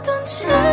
断前。